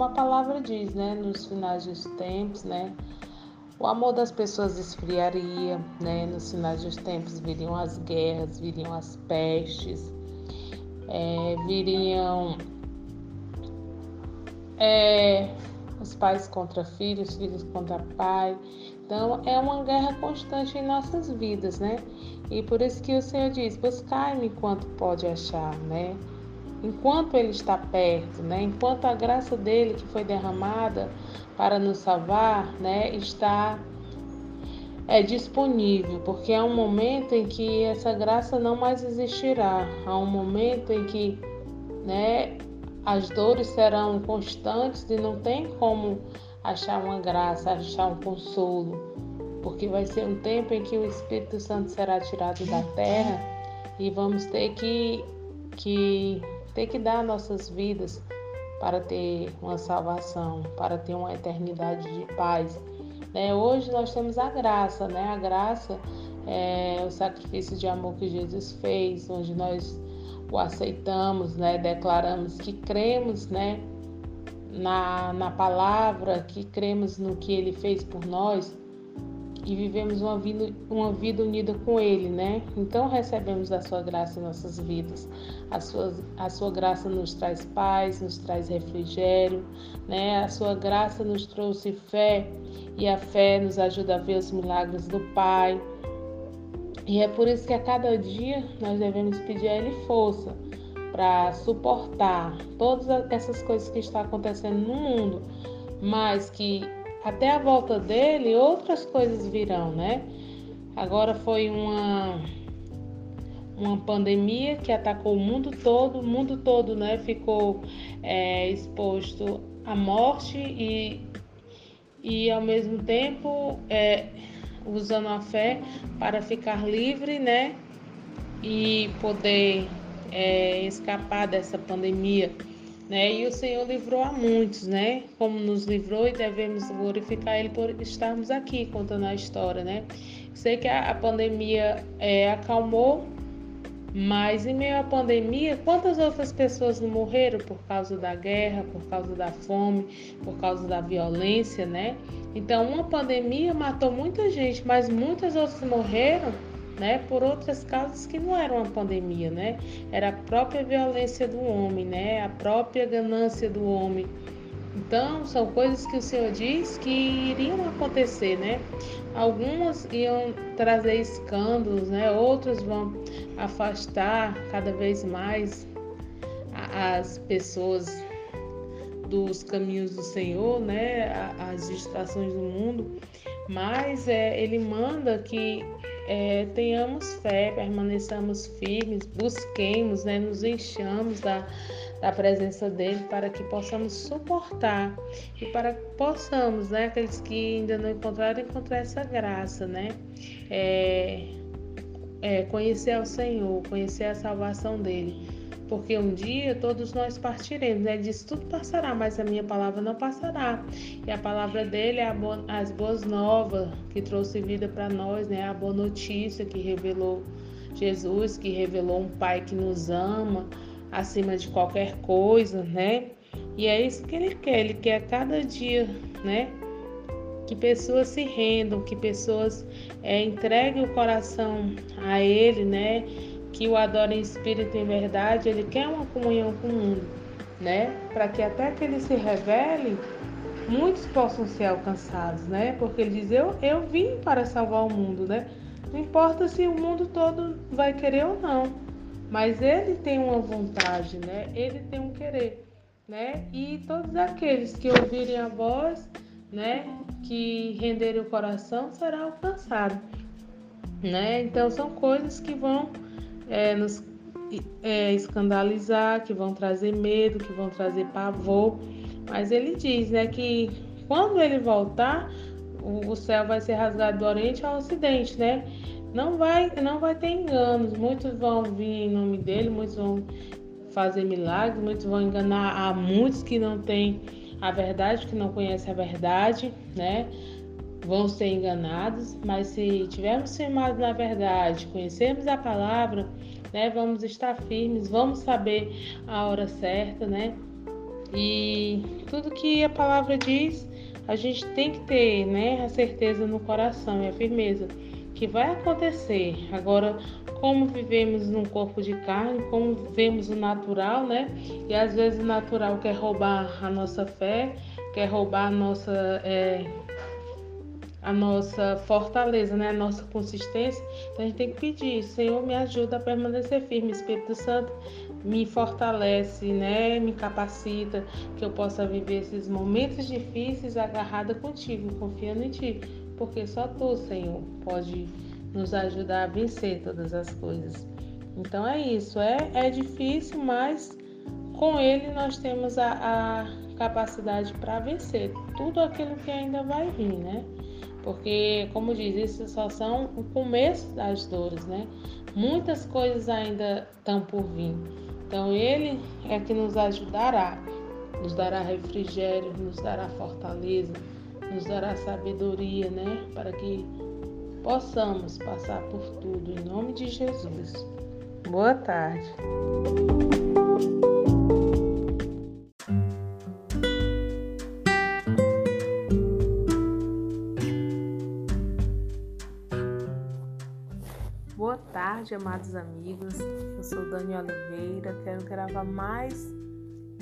como a palavra diz, né, nos finais dos tempos, né, o amor das pessoas esfriaria, né, nos finais dos tempos viriam as guerras, viriam as pestes, é, viriam é, os pais contra filhos, filhos contra pai. Então é uma guerra constante em nossas vidas, né? E por isso que o Senhor diz: buscai-me enquanto pode achar, né? Enquanto Ele está perto, né? Enquanto a graça dele que foi derramada para nos salvar, né, está é disponível, porque há um momento em que essa graça não mais existirá, há um momento em que, né, as dores serão constantes e não tem como achar uma graça, achar um consolo, porque vai ser um tempo em que o Espírito Santo será tirado da terra e vamos ter que, que ter que dar nossas vidas para ter uma salvação, para ter uma eternidade de paz. Né? Hoje nós temos a graça, né? A graça é o sacrifício de amor que Jesus fez, onde nós o aceitamos, né? Declaramos que cremos, né? Na, na palavra, que cremos no que ele fez por nós e vivemos uma vida, uma vida unida com Ele, né? Então recebemos a Sua graça em nossas vidas. A sua, a sua graça nos traz paz, nos traz refrigério, né? A Sua graça nos trouxe fé e a fé nos ajuda a ver os milagres do Pai. E é por isso que a cada dia nós devemos pedir a Ele força para suportar todas essas coisas que estão acontecendo no mundo, mas que até a volta dele outras coisas virão, né? Agora foi uma uma pandemia que atacou o mundo todo, o mundo todo, né, ficou é, exposto à morte e e ao mesmo tempo é, usando a fé para ficar livre, né? E poder é, escapar dessa pandemia, né? E o Senhor livrou a muitos, né? Como nos livrou e devemos glorificar Ele por estarmos aqui contando a história, né? Sei que a, a pandemia é, acalmou, mas em meio à pandemia, quantas outras pessoas não morreram por causa da guerra, por causa da fome, por causa da violência, né? Então, uma pandemia matou muita gente, mas muitas outras morreram, né, por outras causas que não eram uma pandemia, né? Era a própria violência do homem, né? A própria ganância do homem. Então, são coisas que o Senhor diz que iriam acontecer, né? Algumas iam trazer escândalos, né? Outras vão afastar cada vez mais as pessoas dos caminhos do Senhor, né? As distrações do mundo. Mas é, ele manda que é, tenhamos fé, permaneçamos firmes, busquemos, né? Nos enchamos da da presença dele para que possamos suportar e para que possamos, né, aqueles que ainda não encontraram, encontrar essa graça, né? É, é, conhecer ao Senhor, conhecer a salvação dele. Porque um dia todos nós partiremos, né? Disse: tudo passará, mas a minha palavra não passará. E a palavra dele é as boas novas que trouxe vida para nós, né? A boa notícia que revelou Jesus, que revelou um Pai que nos ama, acima de qualquer coisa, né? E é isso que ele quer, ele quer a cada dia, né? Que pessoas se rendam, que pessoas é, entreguem o coração a ele, né? Que o adorem em espírito e em verdade, ele quer uma comunhão com o mundo, né? Para que até que ele se revele, muitos possam ser alcançados, né? Porque ele diz: eu, eu vim para salvar o mundo, né? Não importa se o mundo todo vai querer ou não, mas ele tem uma vontade, né? Ele tem um querer, né? E todos aqueles que ouvirem a voz, né? Que renderem o coração será alcançado, né? Então são coisas que vão é, nos é, escandalizar, que vão trazer medo, que vão trazer pavor. Mas ele diz, né? Que quando ele voltar, o, céu vai ser rasgado do Oriente ao Ocidente, né? Não vai, não vai ter enganos. Muitos vão vir em nome dele, muitos vão fazer milagres, muitos vão enganar a muitos que não têm a verdade, que não conhecem a verdade, né? Vão ser enganados, mas se tivermos firmados na verdade, conhecermos a palavra, né? Vamos estar firmes, vamos saber a hora certa, né? E tudo que a palavra diz, a gente tem que ter, né, a certeza no coração e a firmeza que vai acontecer. Agora, como vivemos num corpo de carne, como vemos o natural, né? E às vezes o natural quer roubar a nossa fé, quer roubar a nossa é, a nossa fortaleza, né? a nossa consistência. Então a gente tem que pedir, Senhor, me ajuda a permanecer firme, Espírito Santo me fortalece, né? Me capacita que eu possa viver esses momentos difíceis agarrada contigo, confiando em ti, porque só tu, Senhor, pode nos ajudar a vencer todas as coisas. Então é isso, é, é difícil, mas com ele nós temos a, a capacidade para vencer tudo aquilo que ainda vai vir, né? Porque, como diz, isso só são o começo das dores, né? Muitas coisas ainda estão por vir. Então, Ele é que nos ajudará, nos dará refrigério, nos dará fortaleza, nos dará sabedoria, né? Para que possamos passar por tudo, em nome de Jesus. Boa tarde. Boa tarde, amados amigos. Eu sou Dani Oliveira. Quero gravar mais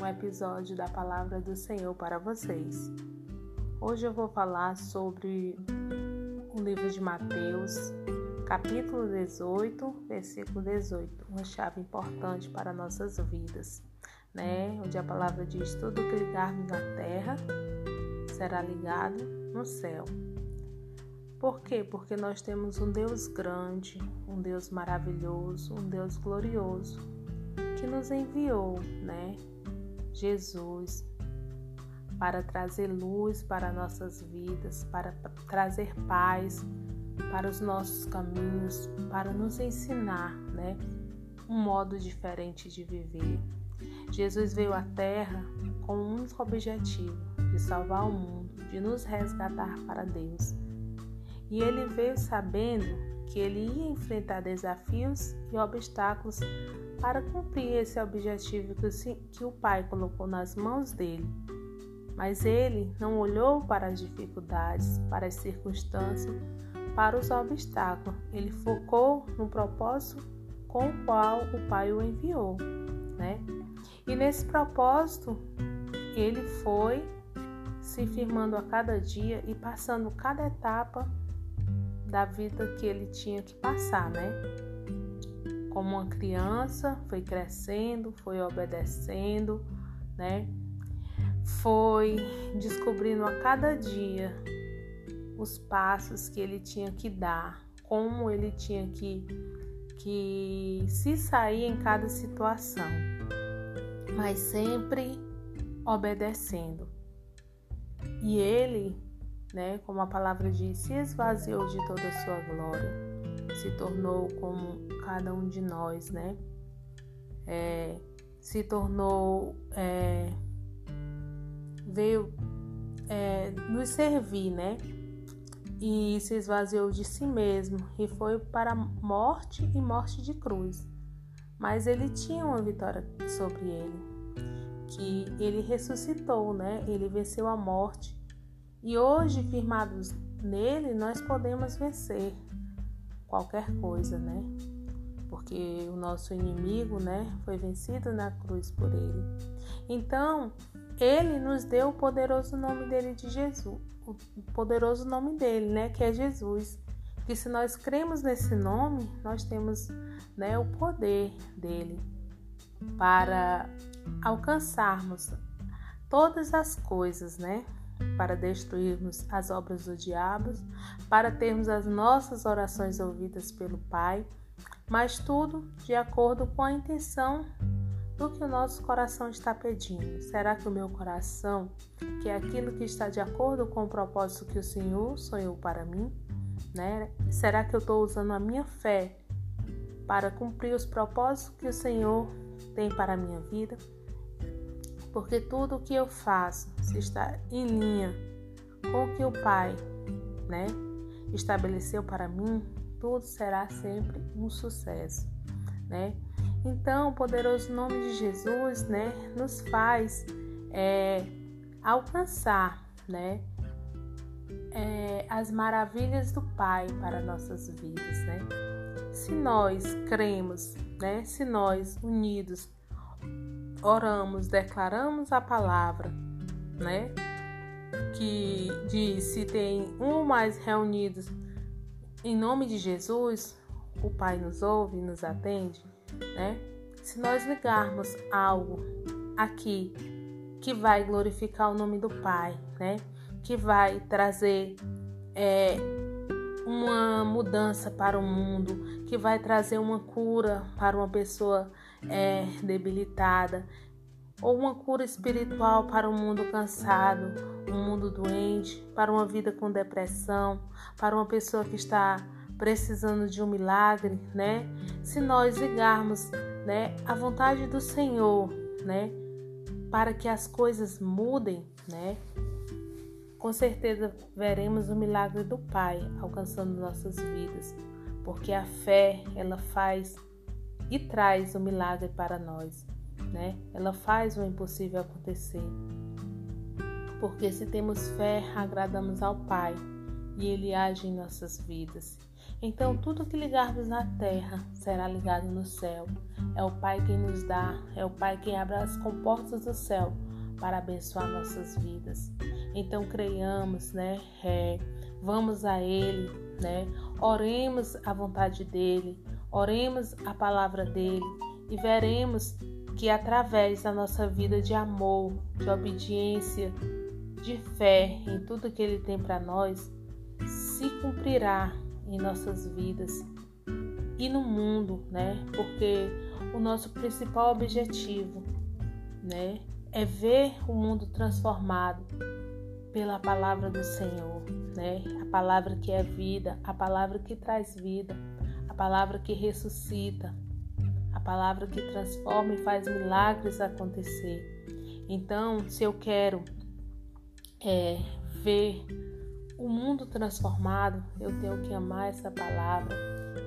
um episódio da Palavra do Senhor para vocês. Hoje eu vou falar sobre o livro de Mateus, capítulo 18, versículo 18, uma chave importante para nossas vidas, né? Onde a palavra diz: tudo que ligarmos na terra será ligado no céu. Por quê? Porque nós temos um Deus grande, um Deus maravilhoso, um Deus glorioso que nos enviou, né? Jesus para trazer luz para nossas vidas, para trazer paz para os nossos caminhos, para nos ensinar, né? Um modo diferente de viver. Jesus veio à Terra com um único objetivo: de salvar o mundo, de nos resgatar para Deus. E ele veio sabendo que ele ia enfrentar desafios e obstáculos para cumprir esse objetivo que o Pai colocou nas mãos dele. Mas ele não olhou para as dificuldades, para as circunstâncias, para os obstáculos. Ele focou no propósito com o qual o Pai o enviou, né? E nesse propósito, ele foi se firmando a cada dia e passando cada etapa da vida que ele tinha que passar, né? Como uma criança, foi crescendo, foi obedecendo, né? Foi descobrindo a cada dia os passos que ele tinha que dar, como ele tinha que, que se sair em cada situação, mas sempre obedecendo. E ele né? Como a palavra diz, se esvaziou de toda a sua glória, se tornou como cada um de nós, né? É, se tornou, é, veio é, nos servir, né? E se esvaziou de si mesmo e foi para morte e morte de cruz. Mas ele tinha uma vitória sobre ele, que ele ressuscitou, né? Ele venceu a morte e hoje, firmados nele, nós podemos vencer qualquer coisa, né? Porque o nosso inimigo, né, foi vencido na cruz por ele. Então, ele nos deu o poderoso nome dele de Jesus, o poderoso nome dele, né, que é Jesus. Que se nós cremos nesse nome, nós temos, né, o poder dele para alcançarmos todas as coisas, né? Para destruirmos as obras do diabo, para termos as nossas orações ouvidas pelo Pai, mas tudo de acordo com a intenção do que o nosso coração está pedindo. Será que o meu coração, que é aquilo que está de acordo com o propósito que o Senhor sonhou para mim, né? Será que eu estou usando a minha fé para cumprir os propósitos que o Senhor tem para a minha vida? Porque tudo o que eu faço se está em linha com o que o Pai, né, estabeleceu para mim, tudo será sempre um sucesso, né? Então, o poderoso nome de Jesus, né, nos faz é, alcançar, né? É, as maravilhas do Pai para nossas vidas, né? Se nós cremos, né? Se nós unidos oramos, declaramos a palavra, né? Que diz: se tem um ou mais reunidos em nome de Jesus, o Pai nos ouve e nos atende, né? Se nós ligarmos algo aqui que vai glorificar o nome do Pai, né? Que vai trazer é, uma mudança para o mundo, que vai trazer uma cura para uma pessoa é, debilitada, ou uma cura espiritual para um mundo cansado, um mundo doente, para uma vida com depressão, para uma pessoa que está precisando de um milagre, né? Se nós ligarmos, né, a vontade do Senhor, né, para que as coisas mudem, né? Com certeza veremos o milagre do Pai alcançando nossas vidas, porque a fé, ela faz e traz o milagre para nós, né? Ela faz o impossível acontecer. Porque se temos fé, agradamos ao Pai e ele age em nossas vidas. Então, tudo que ligarmos na terra será ligado no céu. É o Pai quem nos dá, é o Pai quem abre as comportas do céu para abençoar nossas vidas. Então, creiamos, né? É, vamos a Ele, né? Oremos a vontade dEle, oremos a palavra dEle e veremos que através da nossa vida de amor, de obediência, de fé em tudo que Ele tem para nós, se cumprirá em nossas vidas e no mundo, né? Porque o nosso principal objetivo, né, é ver o mundo transformado pela palavra do Senhor, né? A palavra que é vida, a palavra que traz vida, palavra que ressuscita, a palavra que transforma e faz milagres acontecer. Então, se eu quero é, ver o mundo transformado, eu tenho que amar essa palavra,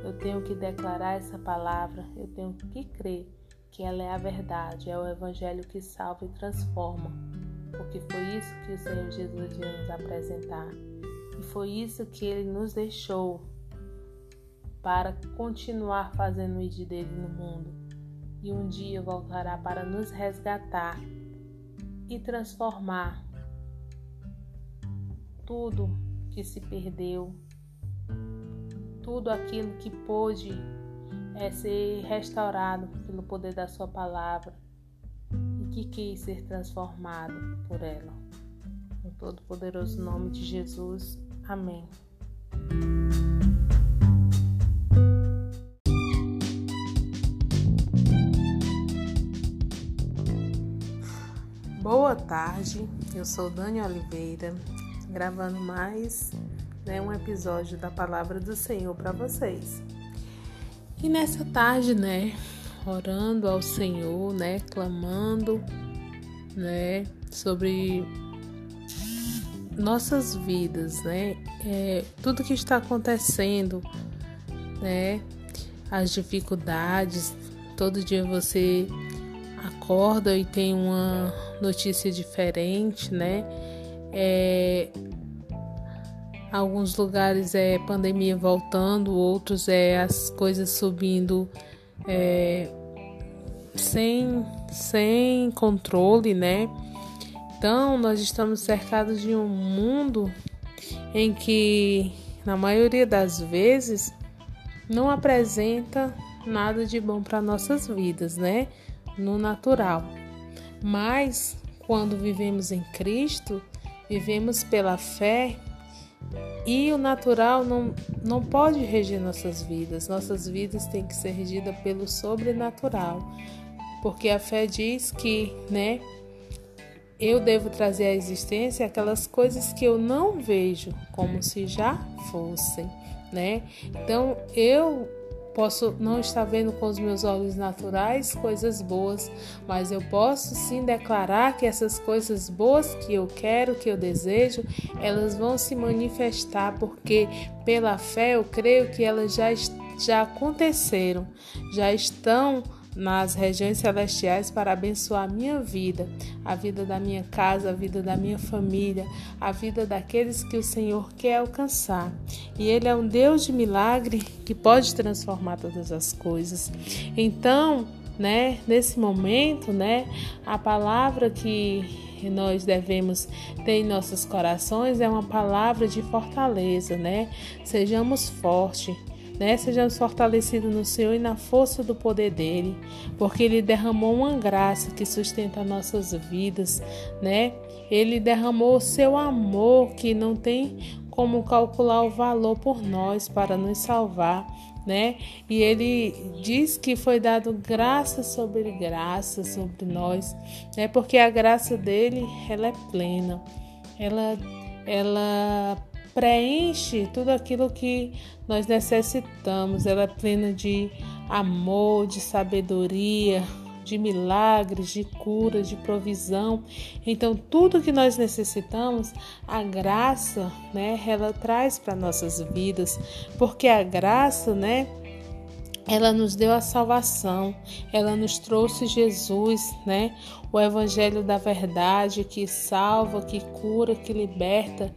eu tenho que declarar essa palavra, eu tenho que crer que ela é a verdade, é o Evangelho que salva e transforma, porque foi isso que o Senhor Jesus veio nos apresentar e foi isso que ele nos deixou para continuar fazendo o ID dele no mundo e um dia voltará para nos resgatar e transformar tudo que se perdeu, tudo aquilo que pôde é, ser restaurado pelo poder da Sua palavra e que quis ser transformado por ela. No todo-poderoso nome de Jesus. Amém. Boa tarde, eu sou Dani Oliveira gravando mais né, um episódio da Palavra do Senhor para vocês. E nessa tarde, né, orando ao Senhor, né, clamando, né, sobre nossas vidas, né, é, tudo que está acontecendo, né, as dificuldades. Todo dia você acorda e tem uma notícia diferente, né? É, alguns lugares é pandemia voltando, outros é as coisas subindo é, sem, sem controle, né? Então, nós estamos cercados de um mundo em que, na maioria das vezes, não apresenta nada de bom para nossas vidas, né? No natural. Mas, quando vivemos em Cristo, Vivemos pela fé e o natural não, não pode reger nossas vidas. Nossas vidas têm que ser regidas pelo sobrenatural. Porque a fé diz que, né, eu devo trazer à existência aquelas coisas que eu não vejo como se já fossem, né? Então, eu Posso não estar vendo com os meus olhos naturais coisas boas, mas eu posso sim declarar que essas coisas boas que eu quero, que eu desejo, elas vão se manifestar, porque pela fé eu creio que elas já, já aconteceram, já estão nas regiões celestiais para abençoar a minha vida, a vida da minha casa, a vida da minha família, a vida daqueles que o Senhor quer alcançar. E Ele é um Deus de milagre que pode transformar todas as coisas. Então, né, nesse momento, né, a palavra que nós devemos ter em nossos corações é uma palavra de fortaleza, né? Sejamos fortes, né? Sejamos fortalecidos no Senhor e na força do poder dele, porque ele derramou uma graça que sustenta nossas vidas, né? Ele derramou o seu amor que não tem como calcular o valor por nós para nos salvar, né? E ele diz que foi dado graça sobre graça sobre nós, né? Porque a graça dele, ela é plena. Ela ela preenche tudo aquilo que nós necessitamos. Ela é plena de amor, de sabedoria, de milagres, de cura, de provisão. Então, tudo que nós necessitamos, a graça, né, ela traz para nossas vidas, porque a graça, né, ela nos deu a salvação, ela nos trouxe Jesus, né? O evangelho da verdade que salva, que cura, que liberta,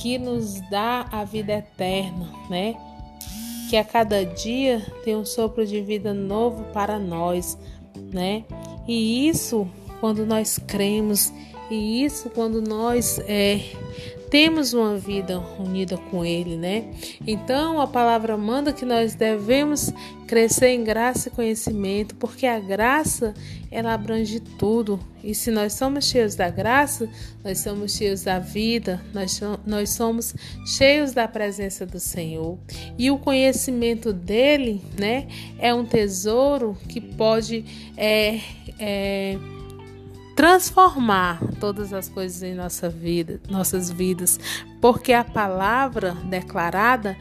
que nos dá a vida eterna, né? Que a cada dia tem um sopro de vida novo para nós, né? E isso quando nós cremos, e isso quando nós é, temos uma vida unida com Ele, né? Então a palavra manda que nós devemos crescer em graça e conhecimento, porque a graça ela abrange tudo. E se nós somos cheios da graça, nós somos cheios da vida, nós, nós somos cheios da presença do Senhor. E o conhecimento dele, né, é um tesouro que pode é, é, transformar todas as coisas em nossa vida, nossas vidas, porque a palavra declarada,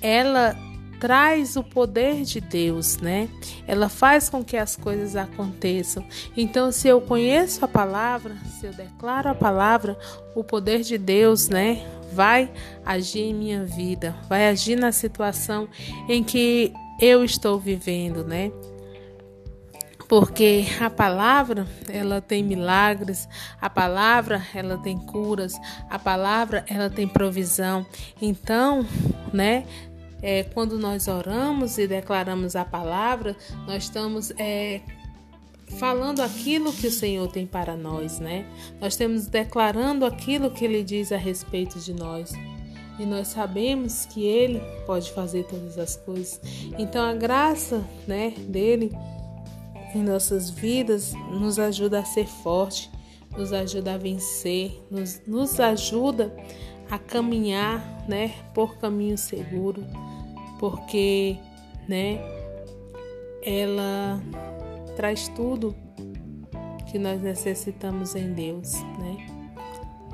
ela traz o poder de Deus, né? Ela faz com que as coisas aconteçam. Então, se eu conheço a palavra, se eu declaro a palavra, o poder de Deus, né, vai agir em minha vida, vai agir na situação em que eu estou vivendo, né? Porque a palavra ela tem milagres, a palavra ela tem curas, a palavra ela tem provisão. Então, né? É, quando nós oramos e declaramos a palavra, nós estamos é, falando aquilo que o Senhor tem para nós, né? Nós estamos declarando aquilo que Ele diz a respeito de nós. E nós sabemos que Ele pode fazer todas as coisas. Então a graça, né, dele em nossas vidas nos ajuda a ser forte, nos ajuda a vencer, nos, nos ajuda a caminhar, né, por caminho seguro, porque, né, ela traz tudo que nós necessitamos em Deus, né?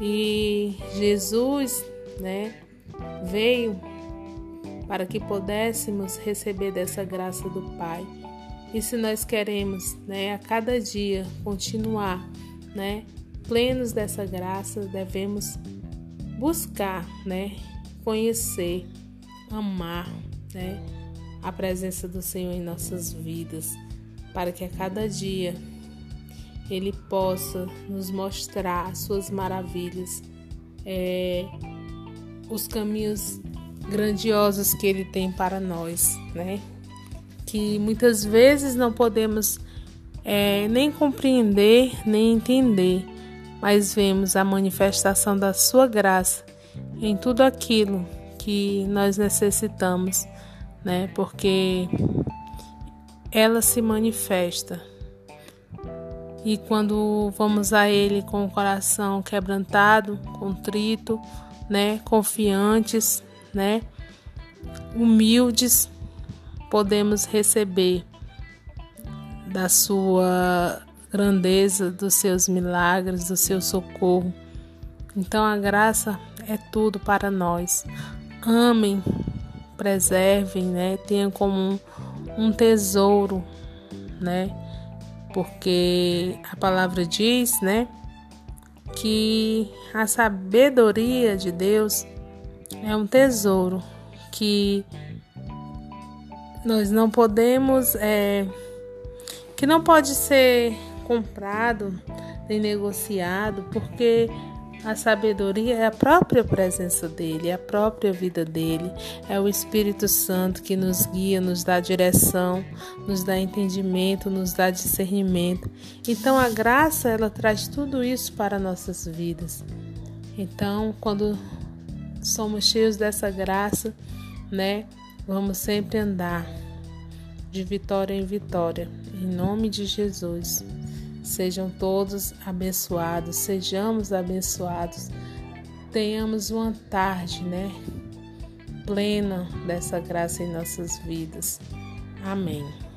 E Jesus, né, veio para que pudéssemos receber dessa graça do Pai e se nós queremos, né, a cada dia continuar, né, plenos dessa graça, devemos buscar, né, conhecer, amar, né, a presença do Senhor em nossas vidas, para que a cada dia ele possa nos mostrar as suas maravilhas, é, os caminhos grandiosos que ele tem para nós, né? Que muitas vezes não podemos é, nem compreender nem entender, mas vemos a manifestação da Sua graça em tudo aquilo que nós necessitamos, né? Porque ela se manifesta. E quando vamos a Ele com o coração quebrantado, contrito, né? Confiantes, né? Humildes, podemos receber da sua grandeza, dos seus milagres, do seu socorro. Então a graça é tudo para nós. Amem, preservem, né? Tenham como um, tesouro, né? Porque a palavra diz, né? Que a sabedoria de Deus é um tesouro que nós não podemos é, que não pode ser comprado nem negociado, porque a sabedoria é a própria presença dele, é a própria vida dele, é o Espírito Santo que nos guia, nos dá direção, nos dá entendimento, nos dá discernimento. Então a graça, ela traz tudo isso para nossas vidas. Então, quando somos cheios dessa graça, né, vamos sempre andar de vitória em vitória, em nome de Jesus. Sejam todos abençoados, sejamos abençoados. Tenhamos uma tarde, né? Plena dessa graça em nossas vidas. Amém.